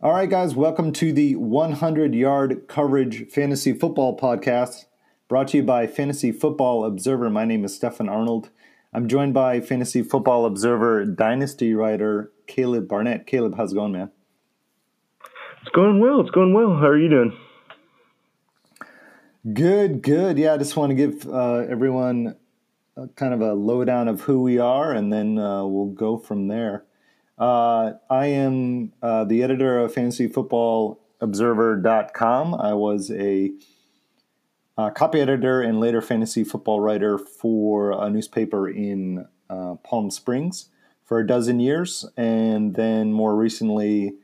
All right, guys, welcome to the 100 Yard Coverage Fantasy Football Podcast, brought to you by Fantasy Football Observer. My name is Stefan Arnold. I'm joined by Fantasy Football Observer Dynasty writer Caleb Barnette. Caleb, how's it going, man? It's going well. It's going well. How are you doing? Good, good. Yeah, I just want to give uh, everyone a, kind of a lowdown of who we are, and then uh, we'll go from there. Uh, I am uh, the editor of fantasyfootballobserver.com. I was a uh, copy editor and later fantasy football writer for a newspaper in uh, Palm Springs for a dozen years. And then more recently,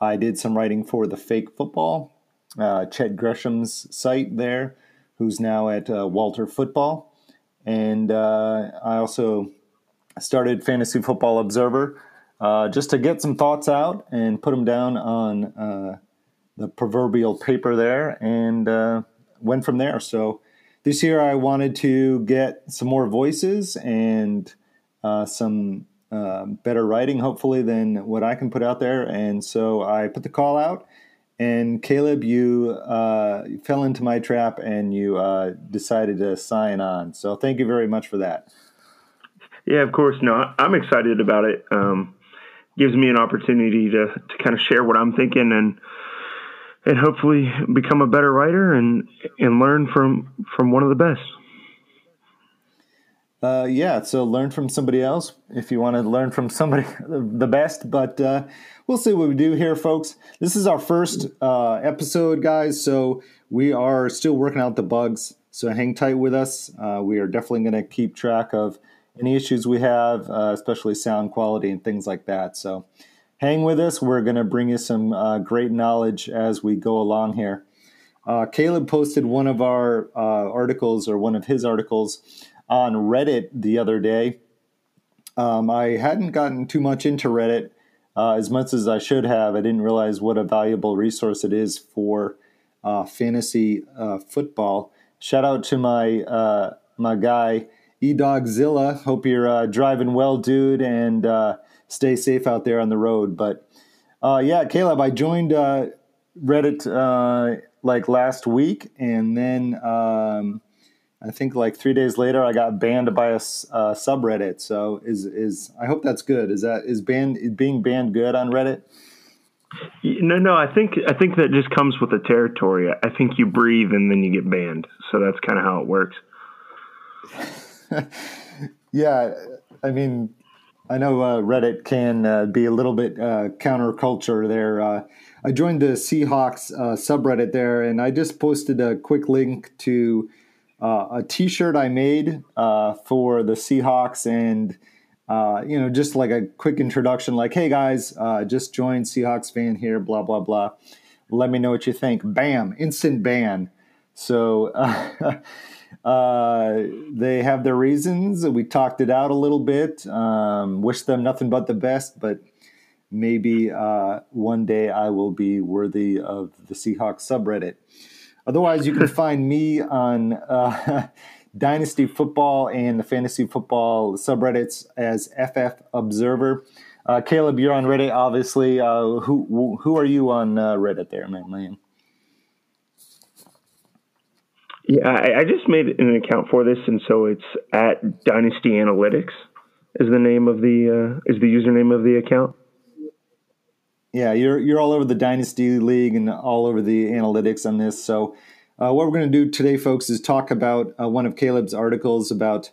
I did some writing for the Fake Football, uh, Chet Gresham's site there, who's now at uh, Walter Football. And I also started Fantasy Football Observer uh, just to get some thoughts out and put them down on uh, the proverbial paper there and uh, went from there. So this year I wanted to get some more voices and uh, some uh, better writing, hopefully, than what I can put out there. And so I put the call out. And Caleb, you uh, fell into my trap and you decided to sign on. So thank you very much for that. Yeah, of course. No, I'm excited about it. Um, gives me an opportunity to, to kind of share what I'm thinking and and hopefully become a better writer and and learn from from one of the best. Uh, yeah, so learn from somebody else if you want to learn from somebody the best. But uh, we'll see what we do here, folks. This is our first uh, episode, guys. So we are still working out the bugs. So hang tight with us. Uh, we are definitely going to keep track of any issues we have, uh, especially sound quality and things like that. So hang with us. We're going to bring you some uh, great knowledge as we go along here. Uh, Caleb posted one of our uh, articles or one of his articles on Reddit the other day. Um, I hadn't gotten too much into Reddit uh, as much as I should have. I didn't realize what a valuable resource it is for uh, fantasy football. Shout out to my my guy eDogzilla. Hope you're uh, driving well, dude, and uh, stay safe out there on the road. But uh, yeah, Caleb, I joined uh, Reddit uh, like last week, and then um, I think like three days later, I got banned by a subreddit. So is is I hope that's good. Is that is banned is being banned good on Reddit? No, no. I think I think that just comes with the territory. I think you breathe and then you get banned. So that's kind of how it works. yeah, I mean, I know uh, Reddit can uh, be a little bit uh, counterculture there. Uh, I joined the Seahawks uh, subreddit there, and I just posted a quick link to uh, a T-shirt I made for the Seahawks, and you know, just like a quick introduction, like, "Hey guys, just joined Seahawks fan here." Blah blah blah. Let me know what you think. Bam! Instant ban. So. Uh, they have their reasons. We talked it out a little bit. Um, wish them nothing but the best, but maybe uh, one day I will be worthy of the Seahawks subreddit. Otherwise, you can find me on uh, Dynasty Football and the Fantasy Football subreddits as FF Observer. Uh, Caleb, you're on Reddit, obviously. Uh, who who are you on uh, Reddit there, man? Yeah, I, I, just made an account for this, and so it's at Dynasty Analytics is the name of the uh, is the username of the account. Yeah, you're you're all over the Dynasty League and all over the analytics on this. So, uh, what we're going to do today, folks, is talk about uh, one of Caleb's articles about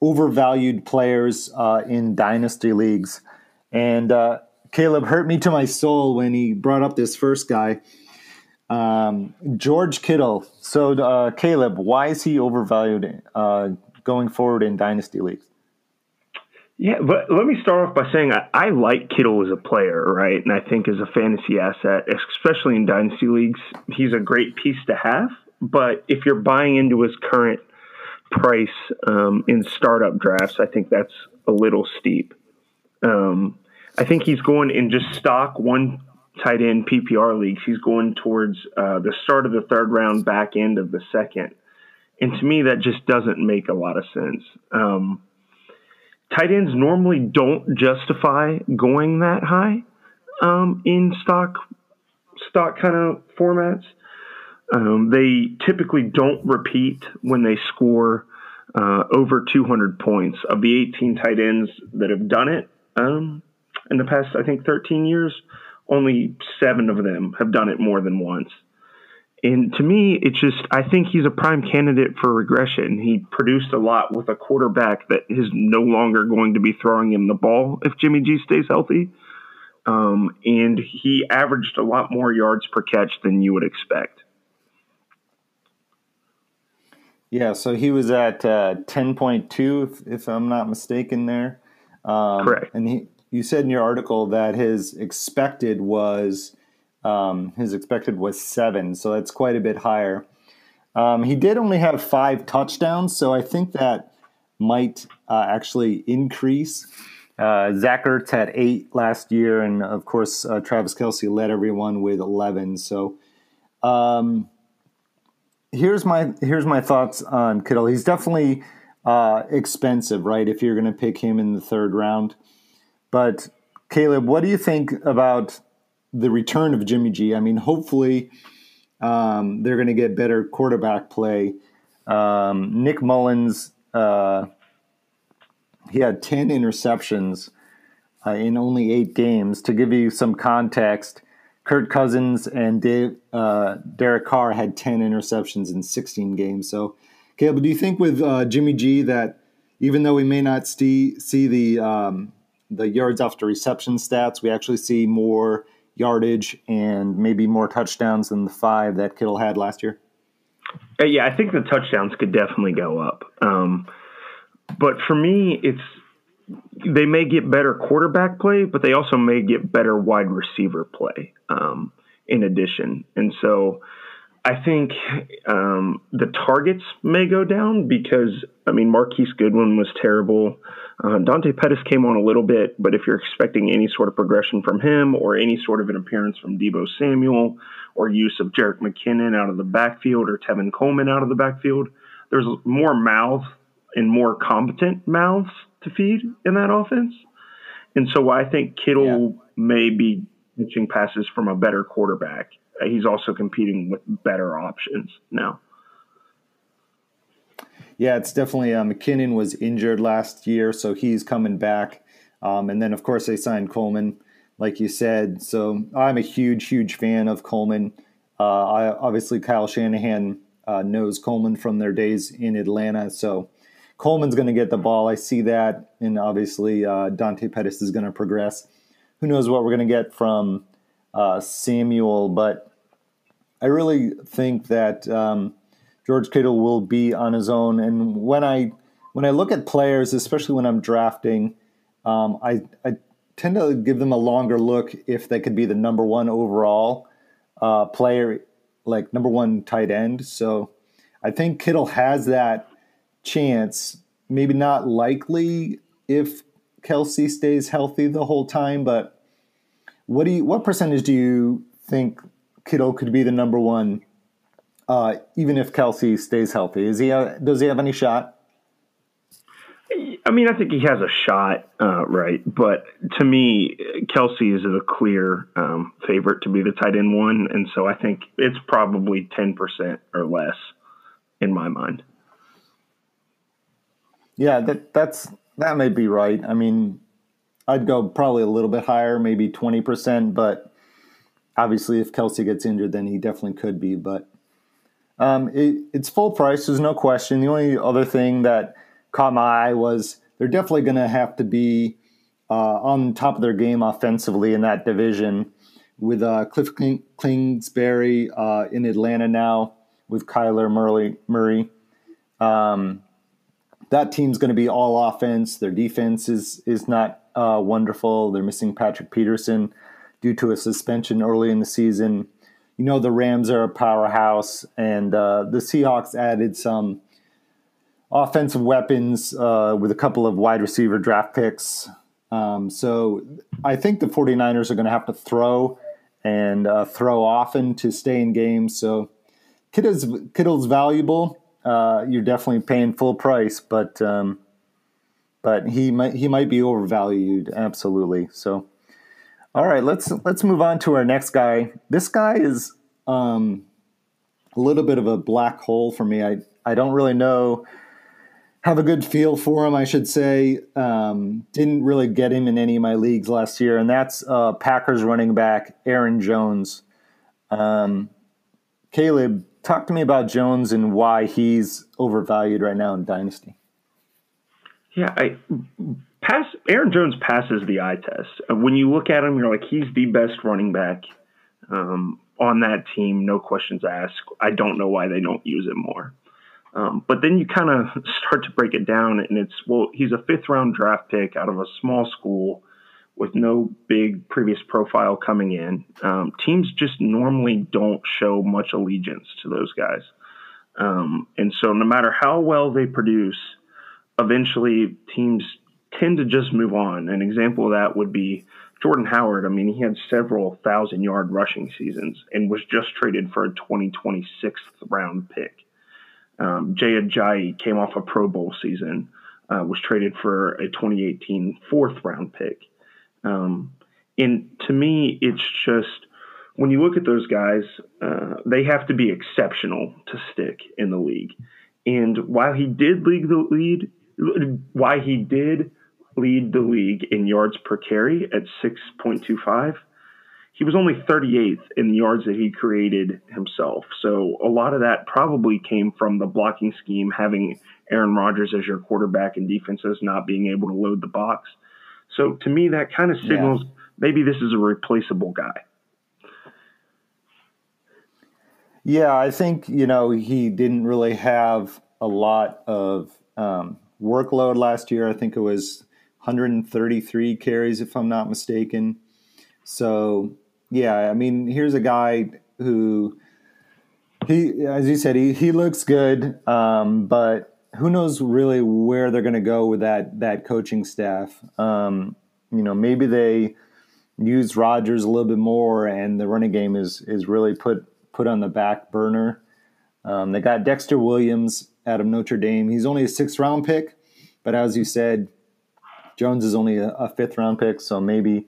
overvalued players uh, in Dynasty leagues. And uh, Caleb hurt me to my soul when he brought up this first guy. Um, George Kittle. So, uh, Caleb, why is he overvalued uh, going forward in dynasty leagues? Yeah, but let me start off by saying I, I, like Kittle as a player, right? And I think as a fantasy asset, especially in dynasty leagues, he's a great piece to have. But if you're buying into his current price um, in startup drafts, I think that's a little steep. Um, I think he's going in just stock one tight end PPR leagues, he's going towards uh, the start of the third round, back end of the second. And to me, that just doesn't make a lot of sense. Um, tight ends normally don't justify going that high um, in stock stock kind of formats. Um, they typically don't repeat when they score uh, over 200 points. Of the 18 tight ends that have done it um, in the past, I think 13 years, only seven of them have done it more than once. And to me, it's just, I think he's a prime candidate for regression. He produced a lot with a quarterback that is no longer going to be throwing him the ball if Jimmy G stays healthy. Um, and he averaged a lot more yards per catch than you would expect. Yeah, so he was at uh, 10.2, if, if, I'm not mistaken, there. Um, Correct. And he, you said in your article that his expected was um, his expected was seven, so that's quite a bit higher. Um, he did only have five touchdowns, so I think that might uh, actually increase. Uh, Zach Ertz had eight last year, and of course, uh, Travis Kelce led everyone with 11. So, um, here's my here's my thoughts on Kittle. He's definitely uh, expensive, right? If you're going to pick him in the third round, but Caleb, what do you think about the return of Jimmy G? I mean, hopefully um, they're going to get better quarterback play. Um, Nick Mullens, uh, he had ten interceptions uh, in only eight games. To give you some context, Kirk Cousins and Dave, uh, Derek Carr had 10 interceptions in 16 games. So, Caleb, do you think with uh, Jimmy G that even though we may not see see the um, the yards after reception stats, we actually see more yardage and maybe more touchdowns than the five that Kittle had last year? Uh, yeah, I think the touchdowns could definitely go up. Um, but for me, it's they may get better quarterback play, but they also may get better wide receiver play um, in addition. And so I think um, the targets may go down because, I mean, Marquise Goodwin was terrible. Uh, Dante Pettis came on a little bit, but if you're expecting any sort of progression from him or any sort of an appearance from Deebo Samuel or use of Jerick McKinnon out of the backfield or Tevin Coleman out of the backfield, there's more mouths and more competent mouths to feed in that offense. And so I think Kittle yeah. may be pitching passes from a better quarterback. He's also competing with better options now. Yeah, it's definitely uh, McKinnon was injured last year, so he's coming back. Um, and then, of course, they signed Coleman, like you said. So I'm a huge, huge fan of Coleman. Uh, I, obviously, Kyle Shanahan uh, knows Coleman from their days in Atlanta. So Coleman's going to get the ball. I see that. And obviously, uh, Dante Pettis is going to progress. Who knows what we're going to get from uh, Samuel, but I really think that um, George Kittle will be on his own. And when I when I look at players, especially when I'm drafting, um, I, I tend to give them a longer look if they could be the number one overall uh, player, like number one tight end. So I think Kittle has that chance. Maybe not likely if Kelce stays healthy the whole time, but what do you what percentage do you think Kittle could be the number one, uh, even if Kelce stays healthy? Is he uh, does he have any shot? I mean, I think he has a shot, uh, right? But to me, Kelce is a clear um, favorite to be the tight end one, and so I think it's probably ten percent or less in my mind. Yeah, that that's that may be right. I mean, I'd go probably a little bit higher, maybe twenty percent, but obviously, if Kelce gets injured, then he definitely could be. But um, it, it's full price. There's no question. The only other thing that caught my eye was they're definitely going to have to be uh, on top of their game offensively in that division with uh, Kliff Kingsbury uh, in Atlanta now with Kyler Murray. Murray. Um, that team's going to be all offense. Their defense is is not uh, wonderful. They're missing Patrick Peterson due to a suspension early in the season. You know the Rams are a powerhouse, and uh, the Seahawks added some offensive weapons uh, with a couple of wide receiver draft picks. Um, so I think the 49ers are going to have to throw and uh, throw often to stay in games. So Kittle's, Kittle's valuable uh, you're definitely paying full price, but um, but he might he might be overvalued absolutely. So All right, let's let's move on to our next guy. This guy is um, a little bit of a black hole for me. I I don't really know have a good feel for him, I should say. Um, didn't really get him in any of my leagues last year, and that's uh, Packers running back Aaron Jones. Um, Caleb, talk to me about Jones and why he's overvalued right now in Dynasty. Yeah, I pass Aaron Jones passes the eye test. When you look at him, you're like, he's the best running back um, on that team, no questions asked. I don't know why they don't use him more. Um, but then you kind of start to break it down, and it's well, he's a fifth round draft pick out of a small school with no big previous profile coming in. Um, teams just normally don't show much allegiance to those guys. Um, and so, no matter how well they produce, eventually teams tend to just move on. An example of that would be Jordan Howard. I mean, he had several thousand yard rushing seasons and was just traded for a 2026 round pick. Um, Jay Ajayi came off a Pro Bowl season, uh, was traded for a 2018 fourth round pick. Um, and to me, it's just when you look at those guys, uh, they have to be exceptional to stick in the league. And while he did lead the lead, why he did lead the league in yards per carry at 6.25, he was only 38th in yards that he created himself. So a lot of that probably came from the blocking scheme, having Aaron Rodgers as your quarterback and defenses not being able to load the box. So to me, that kind of signals yeah. maybe this is a replaceable guy. Yeah, I think, you know, he didn't really have a lot of um, workload last year. I think it was 133 carries, if I'm not mistaken. So yeah, I mean, here's a guy who he, as you said, he he looks good, um, but who knows really where they're going to go with that that coaching staff. Um, you know, maybe they use Rodgers a little bit more, and the running game is is really put put on the back burner. Um, they got Dexter Williams out of Notre Dame. He's only a sixth round pick, but as you said, Jones is only a, a fifth round pick, so maybe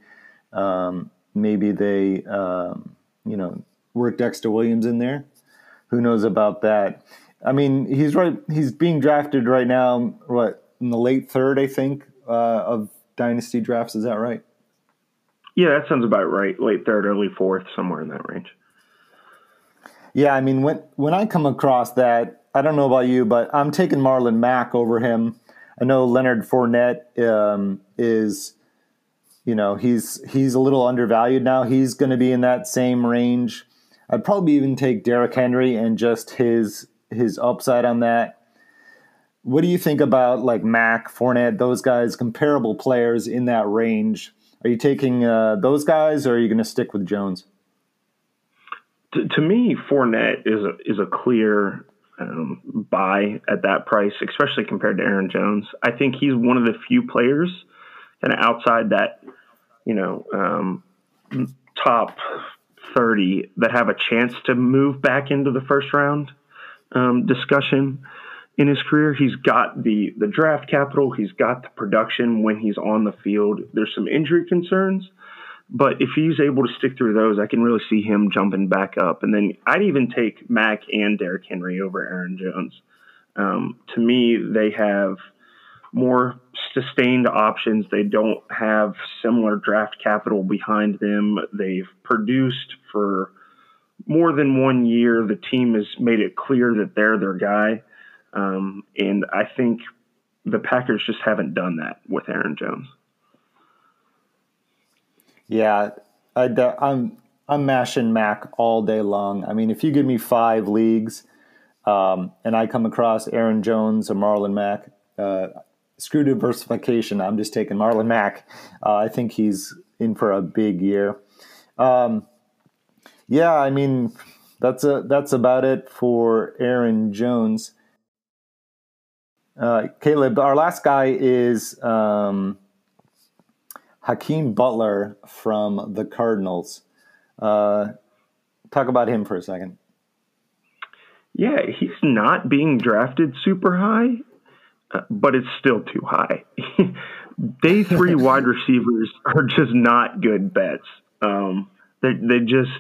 um, maybe they, um, you know, work Dexter Williams in there. Who knows about that? I mean, he's right. He's being drafted right now. What in the late third, I think, uh, of dynasty drafts. Is that right? Yeah, that sounds about right. Late third, early fourth, somewhere in that range. Yeah, I mean, when when I come across that, I don't know about you, but I'm taking Marlon Mack over him. I know Leonard Fournette um, is you know he's he's a little undervalued now. He's going to be in that same range. I'd probably even take Derrick Henry and just his his upside on that. What do you think about like Mack, Fournette, those guys, comparable players in that range? Are you taking uh, those guys, or are you going to stick with Jones? To, to me, Fournette is a, is a clear um, buy at that price, especially compared to Aaron Jones. I think he's one of the few players kind of outside that, you know, um, top 30 that have a chance to move back into the first round um, discussion in his career. He's got the, the draft capital, he's got the production when he's on the field. There's some injury concerns. But if he's able to stick through those, I can really see him jumping back up. And then I'd even take Mack and Derrick Henry over Aaron Jones. Um, to me, they have more sustained options. They don't have similar draft capital behind them. They've produced for more than one year. The team has made it clear that they're their guy. Um, and I think the Packers just haven't done that with Aaron Jones. Yeah, I, I'm I'm mashing Mack all day long. I mean, if you give me five leagues um, and I come across Aaron Jones or Marlon Mack, uh, screw diversification. I'm just taking Marlon Mack. Uh, I think he's in for a big year. Um, yeah, I mean that's a that's about it for Aaron Jones. Uh, Caleb, our last guy is um, Hakeem Butler from the Cardinals. Uh, talk about him for a second. Yeah, he's not being drafted super high, uh, but it's still too high. day three wide receivers are just not good bets. Um, they they just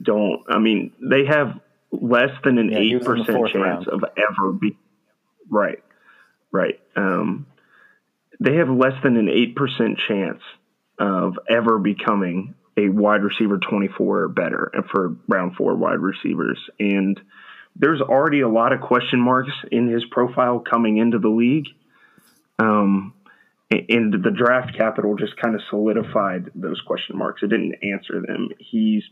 don't. I mean, they have less than an eight yeah, percent chance round. of ever be right, right. Um, they have less than an eight percent chance of ever becoming a wide receiver twenty four or better for round four wide receivers, and there's already a lot of question marks in his profile coming into the league. Um, and the draft capital just kind of solidified those question marks. It didn't answer them. He's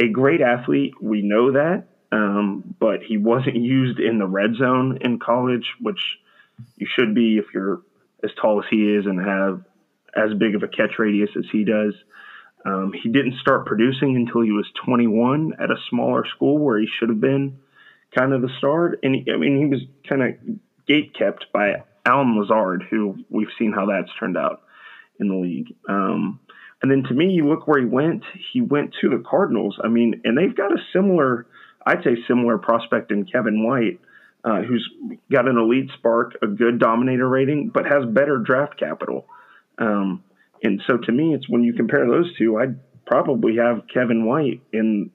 a great athlete. We know that. Um, but he wasn't used in the red zone in college, which you should be if you're as tall as he is and have as big of a catch radius as he does. Um, he didn't start producing until he was 21 at a smaller school where he should have been kind of the star. And he, I mean, he was kind of gate kept by Allen Lazard, who we've seen how that's turned out in the league. Um, and then to me, you look where he went. He went to the Cardinals. I mean, and they've got a similar, I'd say, similar prospect in Kevin White, uh, who's got an elite spark, a good dominator rating, but has better draft capital. Um, and so to me, it's when you compare those two, I'd probably have Kevin White in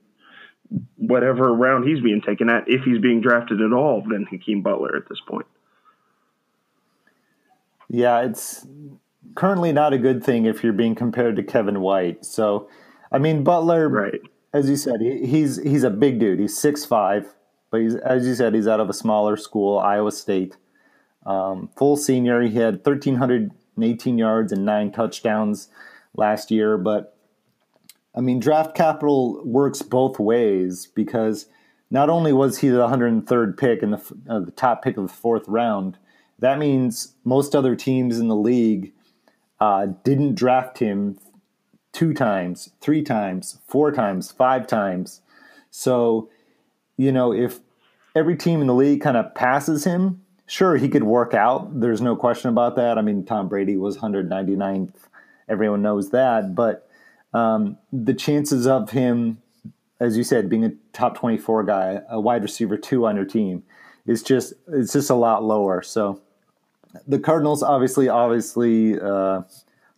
whatever round he's being taken at, if he's being drafted at all, than Hakeem Butler at this point. Yeah, it's currently not a good thing if you're being compared to Kevin White. So, I mean, Butler, right? As you said, he's he's a big dude. He's six five, but he's as you said, he's out of a smaller school, Iowa State. Um, full senior, he had 1,318 yards and nine touchdowns last year. But I mean, draft capital works both ways because not only was he the 103rd pick and the, uh, the top pick of the fourth round, that means most other teams in the league uh, didn't draft him two times, three times, four times, five times. So, you know, if every team in the league kind of passes him, sure, he could work out. There's no question about that. I mean, Tom Brady was 199th. Everyone knows that. But um, the chances of him, as you said, being a top 24 guy, a wide receiver two on your team, is just it's just a lot lower. So the Cardinals obviously, obviously, uh,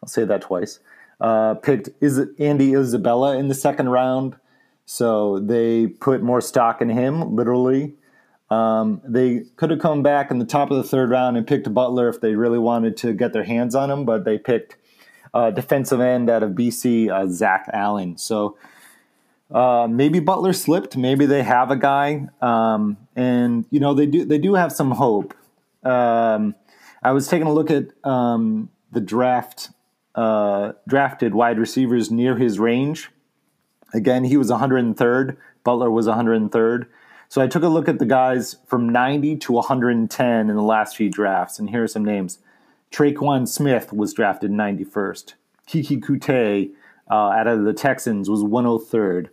I'll say that twice. Uh, picked is Andy Isabella in the second round, so they put more stock in him. Literally, um, they could have come back in the top of the third round and picked Butler if they really wanted to get their hands on him, but they picked uh, defensive end out of BC, uh, Zach Allen. So. Uh, maybe Butler slipped. Maybe they have a guy, um, and you know they do. They do have some hope. Um, I was taking a look at um, the draft uh, drafted wide receivers near his range. Again, he was 103rd. Butler was 103rd. So I took a look at the guys from 90 to 110 in the last few drafts, and here are some names. Tre'Quan Smith was drafted 91st. Keke Coutee uh, out of the Texans was 103rd.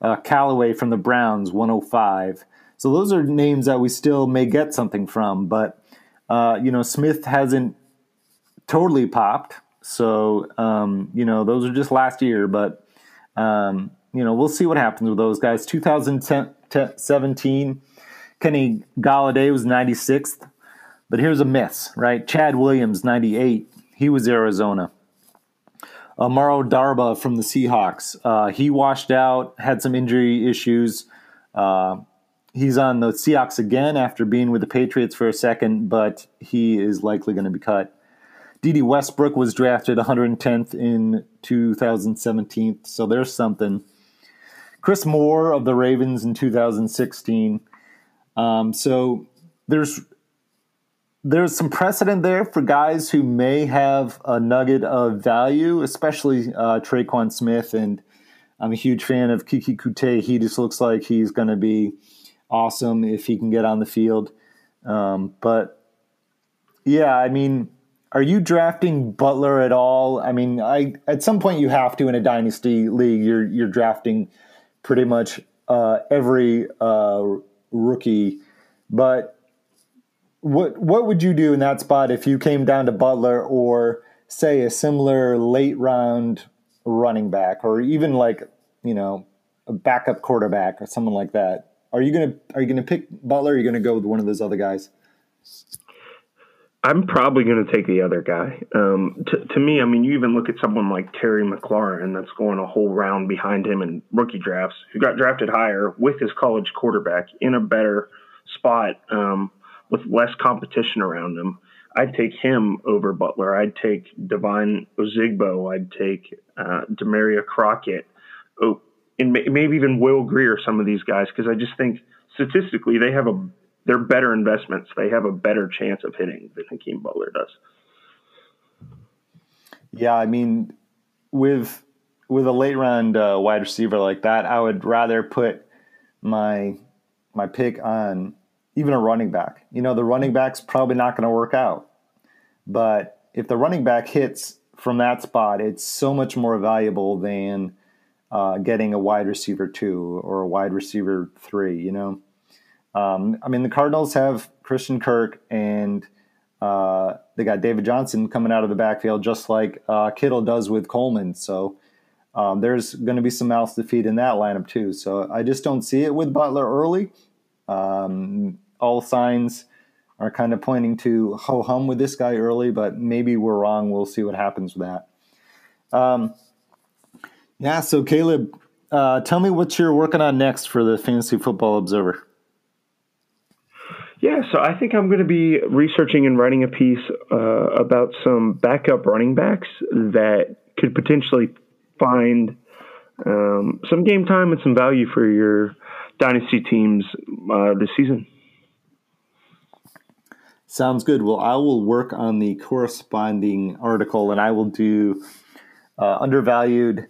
Uh, Callaway from the Browns 105. So those are names that we still may get something from, but uh, you know, Smith hasn't totally popped. So, um, you know, those are just last year, but, um, you know, we'll see what happens with those guys. 2017, Kenny Golladay was 96th, but here's a miss, right? Chad Williams, 98. He was Arizona. Amara Darboh from the Seahawks. Uh, he washed out, had some injury issues. Uh, he's on the Seahawks again after being with the Patriots for a second, but he is likely going to be cut. Dede Westbrook was drafted 110th in 2017, so there's something. Chris Moore of the Ravens in 2016. Um, so there's there's some precedent there for guys who may have a nugget of value, especially uh, Tre'Quan Smith. And I'm a huge fan of Keke Coutee. He just looks like he's going to be awesome if he can get on the field. Um, but yeah, I mean, are you drafting Butler at all? I mean, I at some point you have to in a dynasty league. You're you're drafting pretty much uh, every uh, rookie, but what what would you do in that spot if you came down to Butler or say a similar late round running back or even like you know a backup quarterback or someone like that? Are you gonna Are you gonna pick Butler? Or are you gonna go with one of those other guys? I'm probably going to take the other guy. Um, to, to me, I mean, you even look at someone like Terry McLaurin that's going a whole round behind him in rookie drafts, who got drafted higher with his college quarterback in a better spot um, with less competition around him. I'd take him over Butler. I'd take Devine Ozigbo. I'd take uh, Damarea Crockett. Oh, and maybe even Will Grier. Some of these guys, because I just think statistically they have a they're better investments. They have a better chance of hitting than Hakeem Butler does. Yeah, I mean, with with a late round uh, wide receiver like that, I would rather put my my pick on even a running back. You know, the running back's probably not going to work out, but if the running back hits from that spot, it's so much more valuable than uh, getting a wide receiver two or a wide receiver three. You know, um, I mean, the Cardinals have Christian Kirk and uh, they got David Johnson coming out of the backfield, just like uh, Kittle does with Coleman. So um, there's going to be some mouths to feed in that lineup too. So I just don't see it with Butler early. Um, all signs are kind of pointing to ho hum with this guy early, but maybe we're wrong. We'll see what happens with that. Um, yeah. So Caleb, uh, tell me what you're working on next for the Fantasy Football Observer. Yeah, so I think I'm going to be researching and writing a piece uh, about some backup running backs that could potentially find um, some game time and some value for your dynasty teams uh, this season. Sounds good. Well, I will work on the corresponding article and I will do uh, undervalued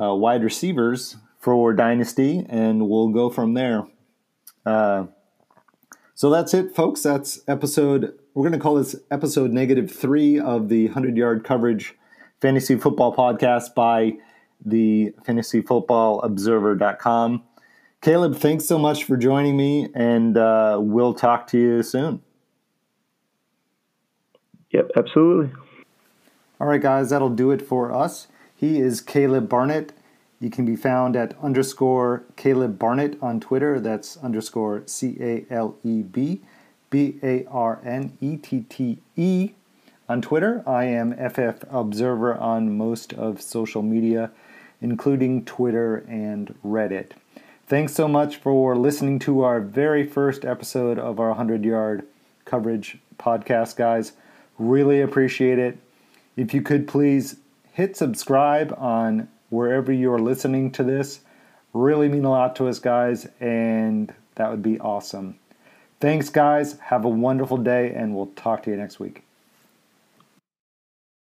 uh, wide receivers for Dynasty and we'll go from there. Uh, so that's it, folks. That's episode, we're going to call this episode negative three of the 100 yard coverage fantasy football podcast by the fantasyfootballobserver.com. Caleb, thanks so much for joining me, and uh, we'll talk to you soon. Yep, absolutely. All right, guys, that'll do it for us. He is Caleb Barnette. You can be found at underscore Caleb Barnette on Twitter. That's underscore C A L E B B A R N E T T E on Twitter. I am FF Observer on most of social media, including Twitter and Reddit. Thanks so much for listening to our very first episode of our 100 yard coverage podcast, guys. Really appreciate it. If you could please hit subscribe on wherever you're listening to this. Really mean a lot to us, guys, and that would be awesome. Thanks, guys. Have a wonderful day, and we'll talk to you next week.